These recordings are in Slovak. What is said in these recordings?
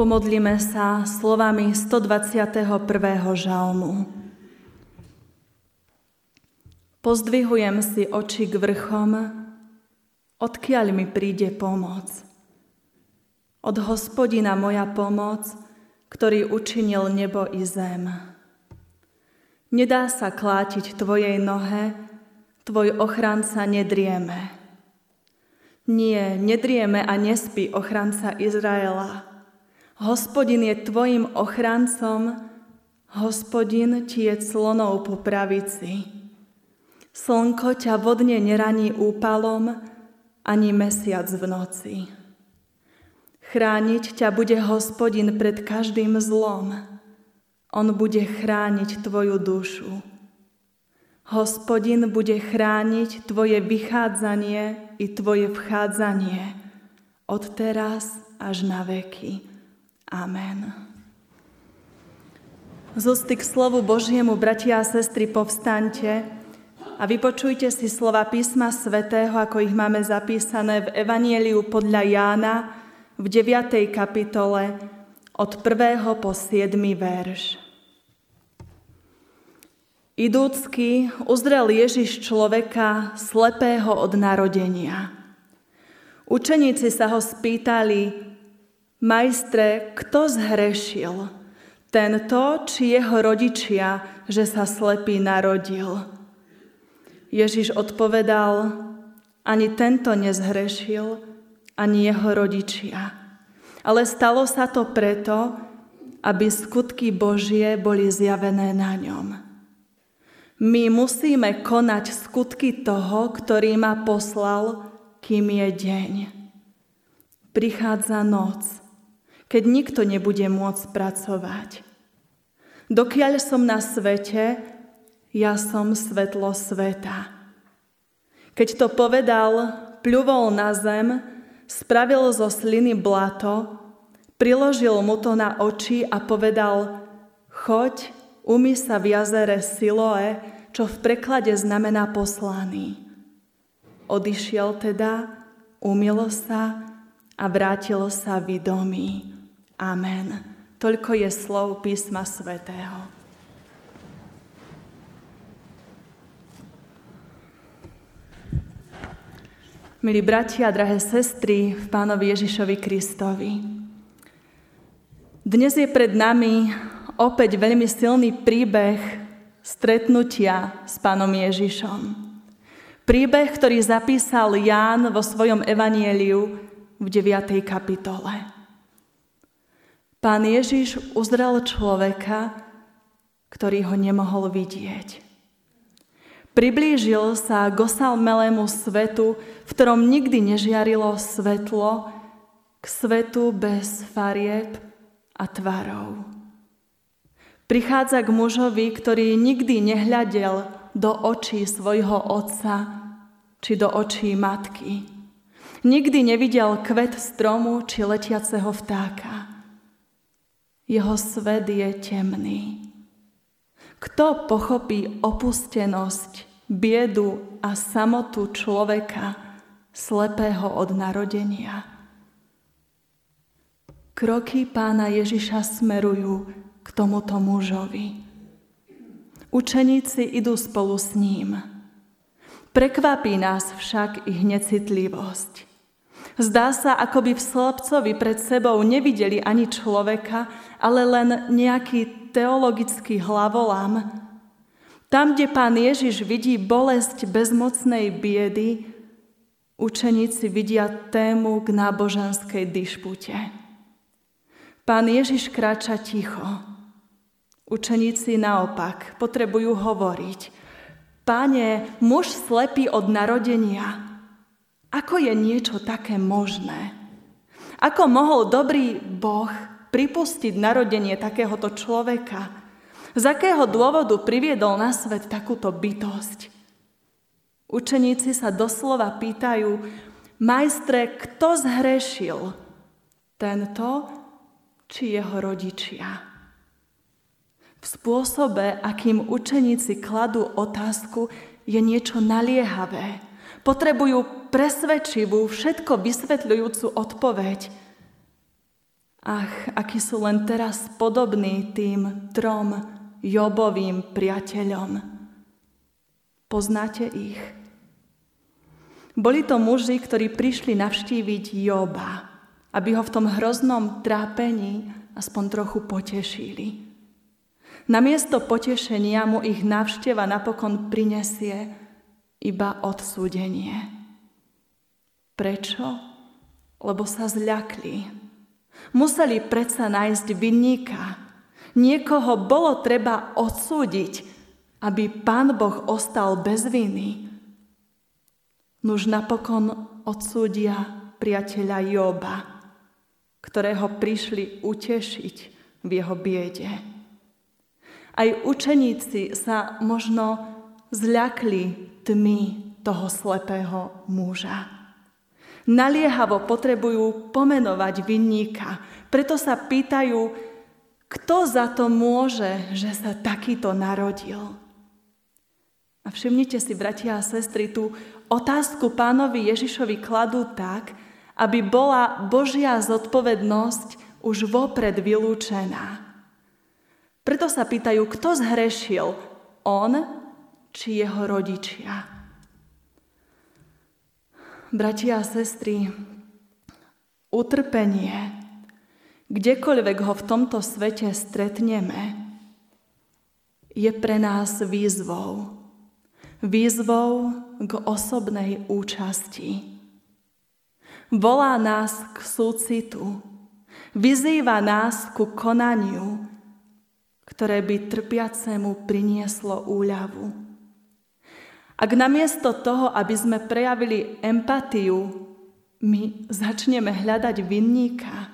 Pomodlíme sa slovami 121. žalmu. Pozdvihujem si oči k vrchom, odkiaľ mi príde pomoc. Od hospodina moja pomoc, ktorý učinil nebo i zem. Nedá sa klátiť tvojej nohe, tvoj ochranca nedrieme. Nie, nedrieme a nespí ochranca Izraela. Hospodin je tvojim ochrancom, hospodin ti je clonou po pravici. Slnko ťa vodne neraní úpalom, ani mesiac v noci. Chrániť ťa bude hospodin pred každým zlom. On bude chrániť tvoju dušu. Hospodin bude chrániť tvoje vychádzanie i tvoje vchádzanie od teraz až na veky. Amen. Z ústy k slovu Božiemu, bratia a sestry, povstaňte a vypočujte si slova písma svätého, ako ich máme zapísané v Evanieliu podľa Jána v 9. kapitole od 1. po 7. verš. Idúcky uzrel Ježiš človeka slepého od narodenia. Učeníci sa ho spýtali, Majstre, kto zhrešil? Tento či jeho rodičia, že sa slepý narodil? Ježiš odpovedal, ani tento nezhrešil, ani jeho rodičia. Ale stalo sa to preto, aby skutky Božie boli zjavené na ňom. My musíme konať skutky toho, ktorý ma poslal, kým je deň. Prichádza noc keď nikto nebude môcť pracovať. Dokiaľ som na svete, ja som svetlo sveta. Keď to povedal, pľuvol na zem, spravil zo sliny blato, priložil mu to na oči a povedal, choď, umy sa v jazere Siloe, čo v preklade znamená poslaný. Odišiel teda, umil sa a vrátil sa vidomý. Amen. Toľko je slov písma svätého. Milí bratia drahé sestry v Pánovi Ježišovi Kristovi. Dnes je pred nami opäť veľmi silný príbeh stretnutia s Pánom Ježišom. Príbeh, ktorý zapísal Ján vo svojom evanieliu v 9. kapitole. Pán Ježiš uzrel človeka, ktorý ho nemohol vidieť. Priblížil sa k osalmelému svetu, v ktorom nikdy nežiarilo svetlo, k svetu bez farieb a tvarov. Prichádza k mužovi, ktorý nikdy nehľadel do očí svojho otca či do očí matky. Nikdy nevidel kvet stromu či letiaceho vtáka. Jeho svet je temný. Kto pochopí opustenosť, biedu a samotu človeka, slepého od narodenia? Kroky pána Ježiša smerujú k tomuto mužovi. Učeníci idú spolu s ním. Prekvapí nás však ich necitlivosť. Zdá sa, ako by v slepcovi pred sebou nevideli ani človeka, ale len nejaký teologický hlavolám. Tam, kde pán Ježiš vidí bolesť bezmocnej biedy, učeníci vidia tému k náboženskej dišpute. Pán Ježiš kráča ticho. Učeníci naopak potrebujú hovoriť. Pane, muž slepý od narodenia – ako je niečo také možné? Ako mohol dobrý Boh pripustiť narodenie takéhoto človeka? Z akého dôvodu priviedol na svet takúto bytosť? Učeníci sa doslova pýtajú, majstre, kto zhrešil? Tento či jeho rodičia? V spôsobe, akým učeníci kladú otázku, je niečo naliehavé. Potrebujú presvedčivú, všetko vysvetľujúcu odpoveď. Ach, akí sú len teraz podobní tým trom Jobovým priateľom. Poznáte ich? Boli to muži, ktorí prišli navštíviť Joba, aby ho v tom hroznom trápení aspoň trochu potešili. Namiesto potešenia mu ich návšteva napokon prinesie iba odsúdenie. Prečo? Lebo sa zľakli Museli predsa nájsť vinníka. Niekoho bolo treba odsúdiť, aby pán Boh ostal bez viny. Nuž napokon odsúdia priateľa Joba, ktorého prišli utešiť v jeho biede. Aj učeníci sa možno zľakli tmy toho slepého muža. Naliehavo potrebujú pomenovať vinníka. Preto sa pýtajú, kto za to môže, že sa takýto narodil. A všimnite si, bratia a sestry, tú otázku pánovi Ježišovi kladú tak, aby bola Božia zodpovednosť už vopred vylúčená. Preto sa pýtajú, kto zhrešil, on či jeho rodičia. Bratia a sestry, utrpenie, kdekoľvek ho v tomto svete stretneme, je pre nás výzvou. Výzvou k osobnej účasti. Volá nás k súcitu. Vyzýva nás ku konaniu, ktoré by trpiacemu prinieslo úľavu. Ak namiesto toho, aby sme prejavili empatiu, my začneme hľadať vinníka,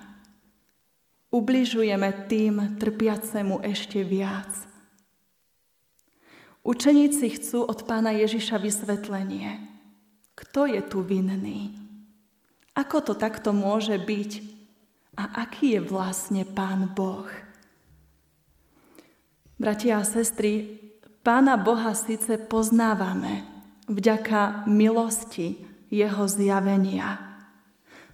ubližujeme tým trpiacemu ešte viac. Učeníci chcú od pána Ježiša vysvetlenie. Kto je tu vinný? Ako to takto môže byť? A aký je vlastne pán Boh? Bratia a sestry, Pána Boha síce poznávame vďaka milosti jeho zjavenia,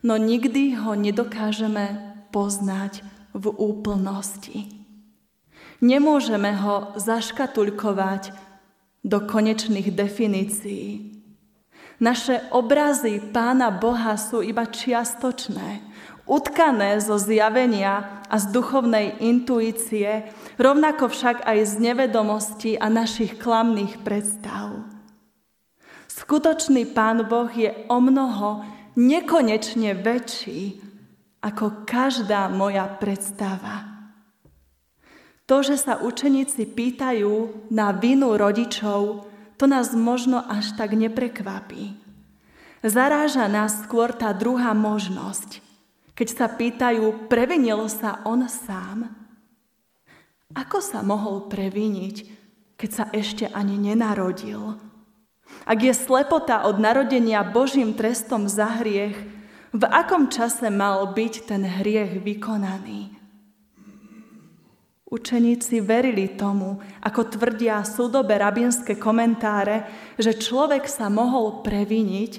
no nikdy ho nedokážeme poznať v úplnosti. Nemôžeme ho zaškatulkovať do konečných definícií. Naše obrazy Pána Boha sú iba čiastočné, utkané zo zjavenia a z duchovnej intuície, rovnako však aj z nevedomosti a našich klamných predstav. Skutočný Pán Boh je o mnoho nekonečne väčší ako každá moja predstava. To, že sa učeníci pýtajú na vinu rodičov, to nás možno až tak neprekvapí. Zaráža nás skôr tá druhá možnosť – keď sa pýtajú, previnil sa on sám? Ako sa mohol previniť, keď sa ešte ani nenarodil? Ak je slepota od narodenia Božím trestom za hriech, v akom čase mal byť ten hriech vykonaný? Učeníci verili tomu, ako tvrdia súdobe rabinské komentáre, že človek sa mohol previniť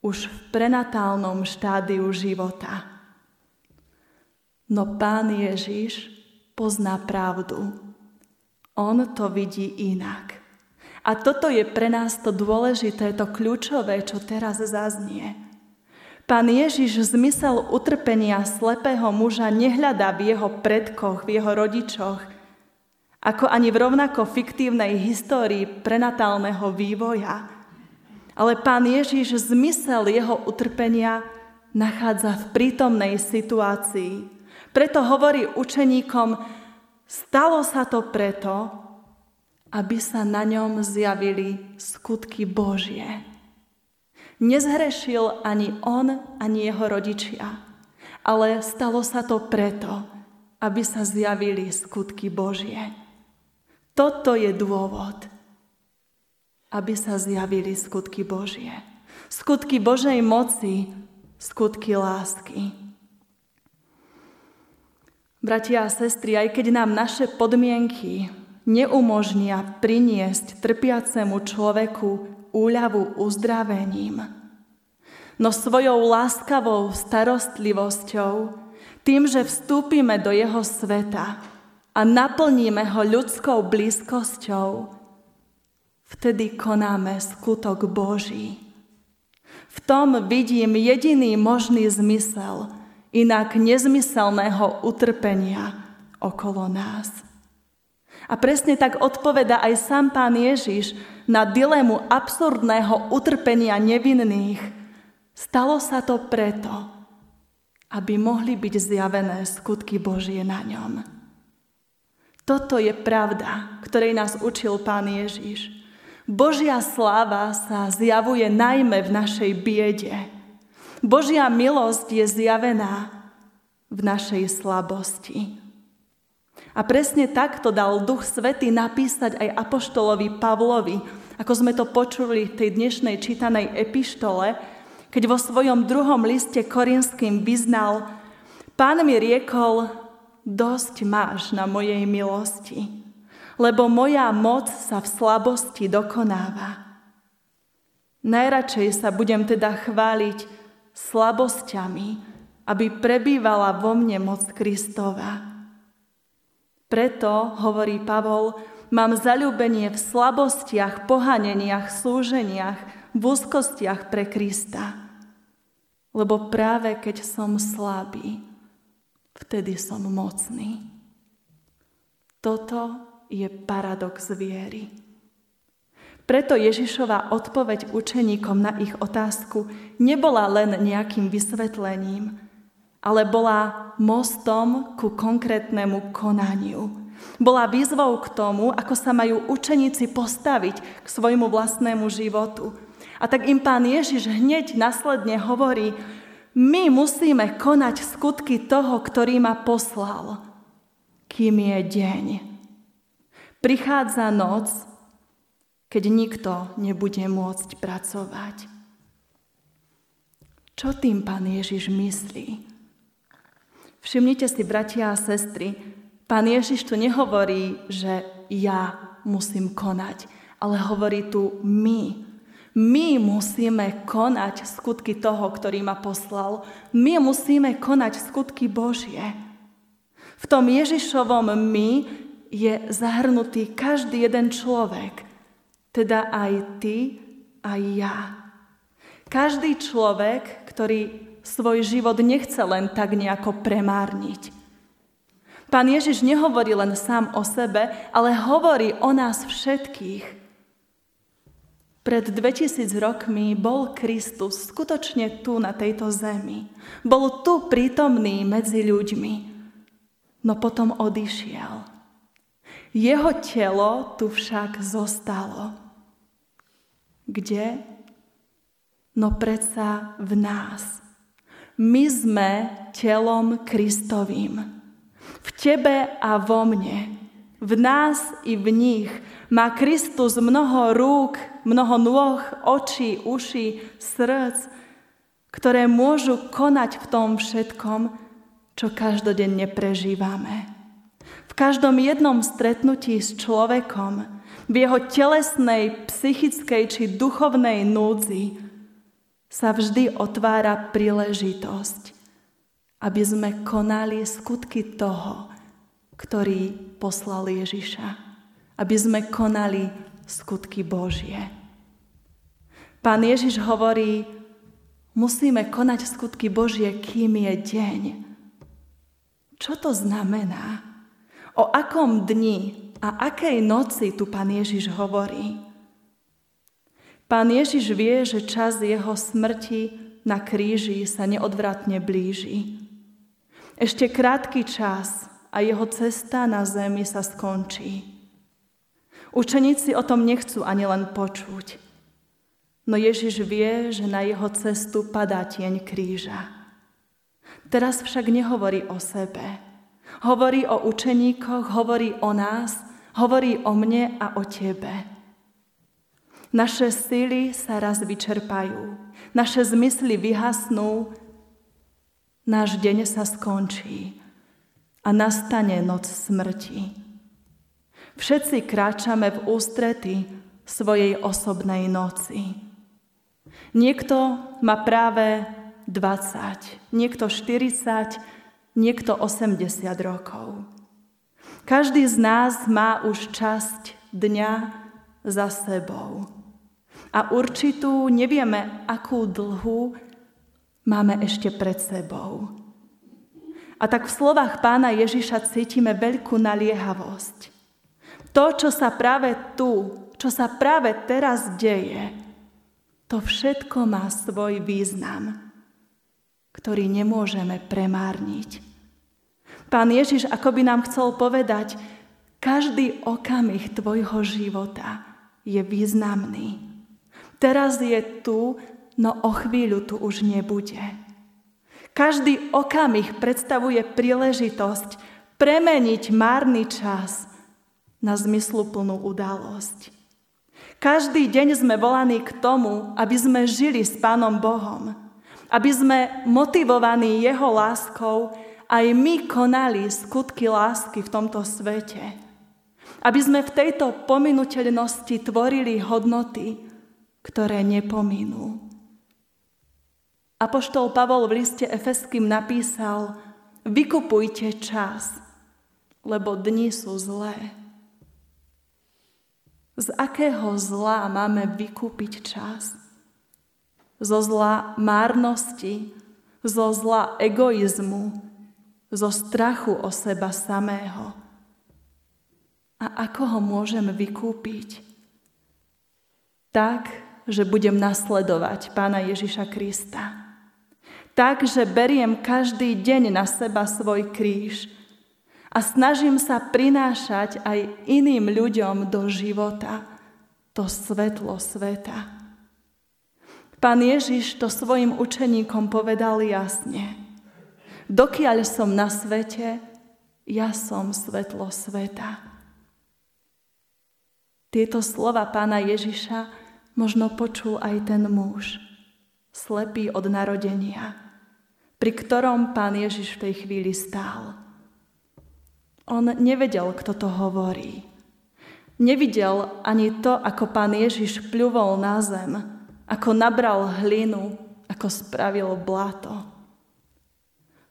už v prenatálnom štádiu života. No pán Ježiš pozná pravdu. On to vidí inak. A toto je pre nás to dôležité, to kľúčové, čo teraz zaznie. Pán Ježiš zmysel utrpenia slepého muža nehľadá v jeho predkoch, v jeho rodičoch, ako ani v rovnako fiktívnej histórii prenatálneho vývoja. Ale pán Ježiš zmysel jeho utrpenia nachádza v prítomnej situácii, preto hovorí učeníkom, stalo sa to preto, aby sa na ňom zjavili skutky Božie. Nezhrešil ani on, ani jeho rodičia, ale stalo sa to preto, aby sa zjavili skutky Božie. Toto je dôvod, aby sa zjavili skutky Božie. Skutky Božej moci, skutky lásky. Bratia a sestry, aj keď nám naše podmienky neumožnia priniesť trpiacemu človeku úľavu uzdravením, no svojou láskavou starostlivosťou tým, že vstúpime do jeho sveta a naplníme ho ľudskou blízkosťou, vtedy konáme skutok Boží. V tom vidím jediný možný zmysel, inak nezmyselného utrpenia okolo nás. A presne tak odpoveda aj sám pán Ježiš na dilemu absurdného utrpenia nevinných. Stalo sa to preto, aby mohli byť zjavené skutky Božie na ňom. Toto je pravda, ktorej nás učil Pán Ježiš. Božia sláva sa zjavuje najmä v našej biede. Božia milosť je zjavená v našej slabosti. A presne takto dal Duch Svety napísať aj apoštolovi Pavlovi, ako sme to počuli v tej dnešnej čítanej epištole, keď vo svojom druhom liste korinským vyznal, pán mi riekol, dosť máš na mojej milosti, lebo moja moc sa v slabosti dokonáva. Najradšej sa budem teda chváliť slabosťami, aby prebývala vo mne moc Kristova. Preto, hovorí Pavol, mám zalúbenie v slabostiach, pohaneniach, slúženiach, v úzkostiach pre Krista. Lebo práve keď som slabý, vtedy som mocný. Toto je paradox viery. Preto Ježišova odpoveď učeníkom na ich otázku nebola len nejakým vysvetlením, ale bola mostom ku konkrétnemu konaniu. Bola výzvou k tomu, ako sa majú učeníci postaviť k svojmu vlastnému životu – a tak im pán Ježiš hneď nasledne hovorí, my musíme konať skutky toho, ktorý ma poslal, kým je deň. Prichádza noc, keď nikto nebude môcť pracovať. Čo tým pán Ježiš myslí? Všimnite si, bratia a sestry, pán Ježiš tu nehovorí, že ja musím konať, ale hovorí tu my. My musíme konať skutky toho, ktorý ma poslal. My musíme konať skutky Božie. V tom Ježišovom my je zahrnutý každý jeden človek, teda aj ty, aj ja. Každý človek, ktorý svoj život nechce len tak nejako premárniť. Pán Ježiš nehovorí len sám o sebe, ale hovorí o nás všetkých. Pred 2000 rokmi bol Kristus skutočne tu na tejto zemi. Bol tu prítomný medzi ľuďmi, no potom odišiel. Jeho telo tu však zostalo. Kde? No predsa v nás. My sme telom Kristovým. V tebe a vo mne. V nás i v nich má Kristus mnoho rúk, mnoho nôh, očí, uší, srdc, ktoré môžu konať v tom všetkom, čo každodenne prežívame. V každom jednom stretnutí s človekom, v jeho telesnej, psychickej či duchovnej núdzi sa vždy otvára príležitosť, aby sme konali skutky toho, ktorý poslal Ježiša aby sme konali skutky Božie. Pán Ježiš hovorí, musíme konať skutky Božie, kým je deň. Čo to znamená? O akom dni a akej noci tu pán Ježiš hovorí? Pán Ježiš vie, že čas jeho smrti na kríži sa neodvratne blíži. Ešte krátky čas a jeho cesta na zemi sa skončí. Učeníci o tom nechcú ani len počuť. No Ježiš vie, že na jeho cestu padá tieň kríža. Teraz však nehovorí o sebe. Hovorí o učeníkoch, hovorí o nás, hovorí o mne a o tebe. Naše síly sa raz vyčerpajú, naše zmysly vyhasnú, náš deň sa skončí a nastane noc smrti. Všetci kráčame v ústrety svojej osobnej noci. Niekto má práve 20, niekto 40, niekto 80 rokov. Každý z nás má už časť dňa za sebou. A určitú, nevieme akú dlhú, máme ešte pred sebou. A tak v slovách pána Ježiša cítime veľkú naliehavosť. To, čo sa práve tu, čo sa práve teraz deje, to všetko má svoj význam, ktorý nemôžeme premárniť. Pán Ježiš ako by nám chcel povedať, každý okamih tvojho života je významný. Teraz je tu, no o chvíľu tu už nebude. Každý okamih predstavuje príležitosť premeniť márny čas na zmysluplnú udalosť. Každý deň sme volaní k tomu, aby sme žili s Pánom Bohom, aby sme motivovaní Jeho láskou aj my konali skutky lásky v tomto svete. Aby sme v tejto pominuteľnosti tvorili hodnoty, ktoré nepominú. Apoštol Pavol v liste Efeským napísal, vykupujte čas, lebo dni sú zlé. Z akého zla máme vykúpiť čas? Zo zla márnosti, zo zla egoizmu, zo strachu o seba samého. A ako ho môžem vykúpiť? Tak, že budem nasledovať Pána Ježiša Krista tak, že beriem každý deň na seba svoj kríž a snažím sa prinášať aj iným ľuďom do života to svetlo sveta. Pán Ježiš to svojim učeníkom povedal jasne. Dokiaľ som na svete, ja som svetlo sveta. Tieto slova pána Ježiša možno počul aj ten muž, slepý od narodenia pri ktorom pán Ježiš v tej chvíli stál. On nevedel, kto to hovorí. Nevidel ani to, ako pán Ježiš pľuvol na zem, ako nabral hlinu, ako spravil blato.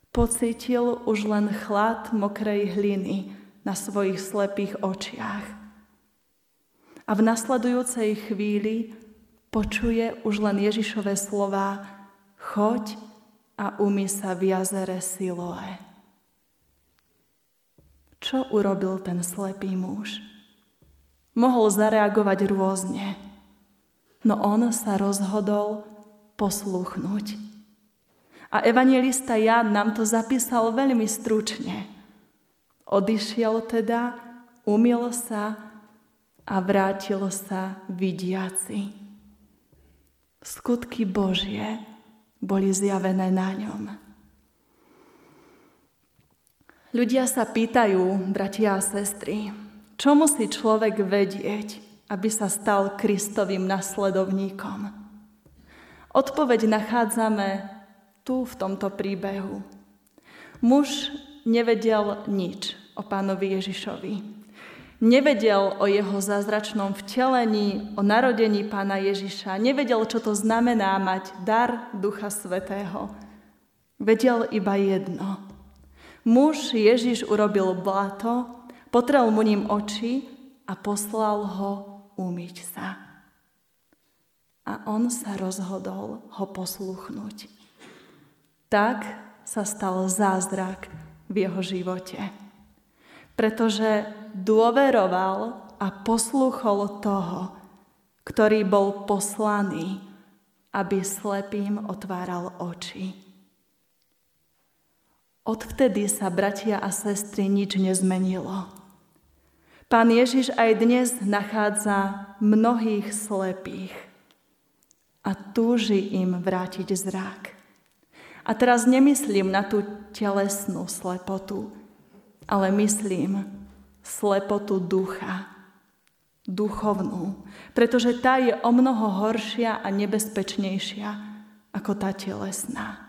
Pocítil už len chlad mokrej hliny na svojich slepých očiach. A v nasledujúcej chvíli počuje už len Ježišové slova Choď a umí sa v jazere Siloe. Čo urobil ten slepý muž? Mohol zareagovať rôzne, no on sa rozhodol posluchnúť. A evangelista Jan nám to zapísal veľmi stručne. Odišiel teda, umil sa a vrátil sa vidiaci. Skutky Božie boli zjavené na ňom. Ľudia sa pýtajú, bratia a sestry, čo musí človek vedieť, aby sa stal Kristovým nasledovníkom? Odpoveď nachádzame tu v tomto príbehu. Muž nevedel nič o pánovi Ježišovi. Nevedel o jeho zázračnom vtelení, o narodení pána Ježiša. Nevedel, čo to znamená mať dar Ducha Svetého. Vedel iba jedno. Muž Ježiš urobil blato, potrel mu ním oči a poslal ho umyť sa. A on sa rozhodol ho posluchnúť. Tak sa stal zázrak v jeho živote. Pretože dôveroval a poslúchol toho, ktorý bol poslaný, aby slepým otváral oči. Odvtedy sa, bratia a sestry, nič nezmenilo. Pán Ježiš aj dnes nachádza mnohých slepých a túži im vrátiť zrak. A teraz nemyslím na tú telesnú slepotu, ale myslím slepotu ducha, duchovnú, pretože tá je o mnoho horšia a nebezpečnejšia ako tá telesná.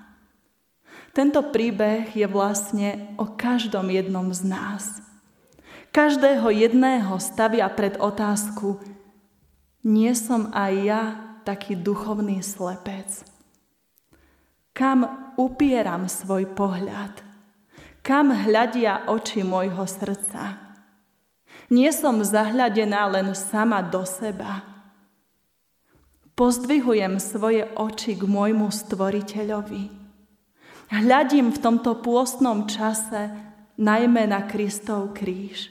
Tento príbeh je vlastne o každom jednom z nás. Každého jedného stavia pred otázku, nie som aj ja taký duchovný slepec. Kam upieram svoj pohľad? Kam hľadia oči môjho srdca? Nie som zahľadená len sama do seba. Pozdvihujem svoje oči k môjmu stvoriteľovi. Hľadím v tomto pôstnom čase najmä na Kristov kríž.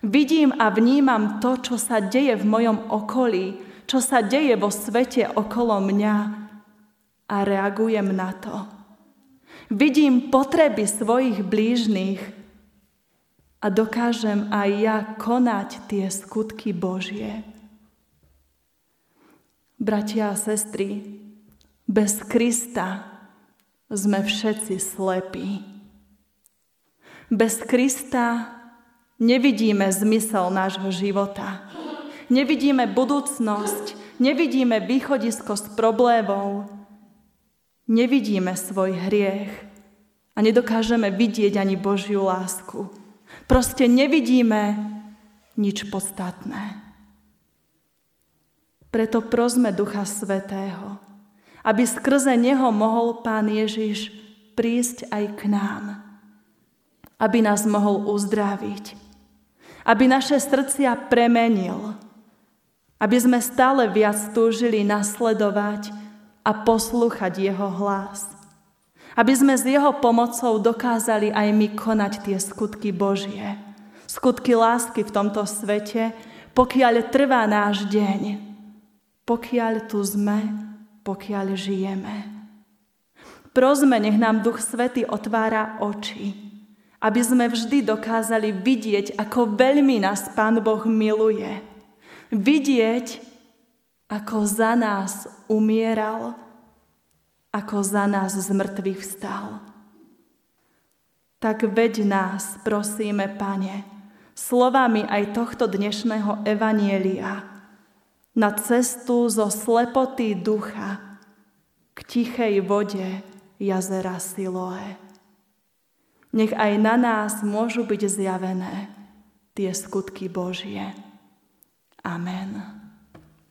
Vidím a vnímam to, čo sa deje v mojom okolí, čo sa deje vo svete okolo mňa a reagujem na to. Vidím potreby svojich blížnych a dokážem aj ja konať tie skutky Božie. Bratia a sestry, bez Krista sme všetci slepí. Bez Krista nevidíme zmysel nášho života. Nevidíme budúcnosť, nevidíme východisko z problémov, nevidíme svoj hriech a nedokážeme vidieť ani Božiu lásku. Proste nevidíme nič podstatné. Preto prosme Ducha Svetého, aby skrze Neho mohol Pán Ježiš prísť aj k nám. Aby nás mohol uzdraviť. Aby naše srdcia premenil. Aby sme stále viac túžili nasledovať a poslúchať Jeho hlas aby sme s jeho pomocou dokázali aj my konať tie skutky Božie. Skutky lásky v tomto svete, pokiaľ trvá náš deň, pokiaľ tu sme, pokiaľ žijeme. Prosme, nech nám Duch Svety otvára oči, aby sme vždy dokázali vidieť, ako veľmi nás Pán Boh miluje. Vidieť, ako za nás umieral, ako za nás z mŕtvych vstal. Tak veď nás, prosíme, Pane, slovami aj tohto dnešného evanielia na cestu zo slepoty ducha k tichej vode jazera Siloe. Nech aj na nás môžu byť zjavené tie skutky Božie. Amen.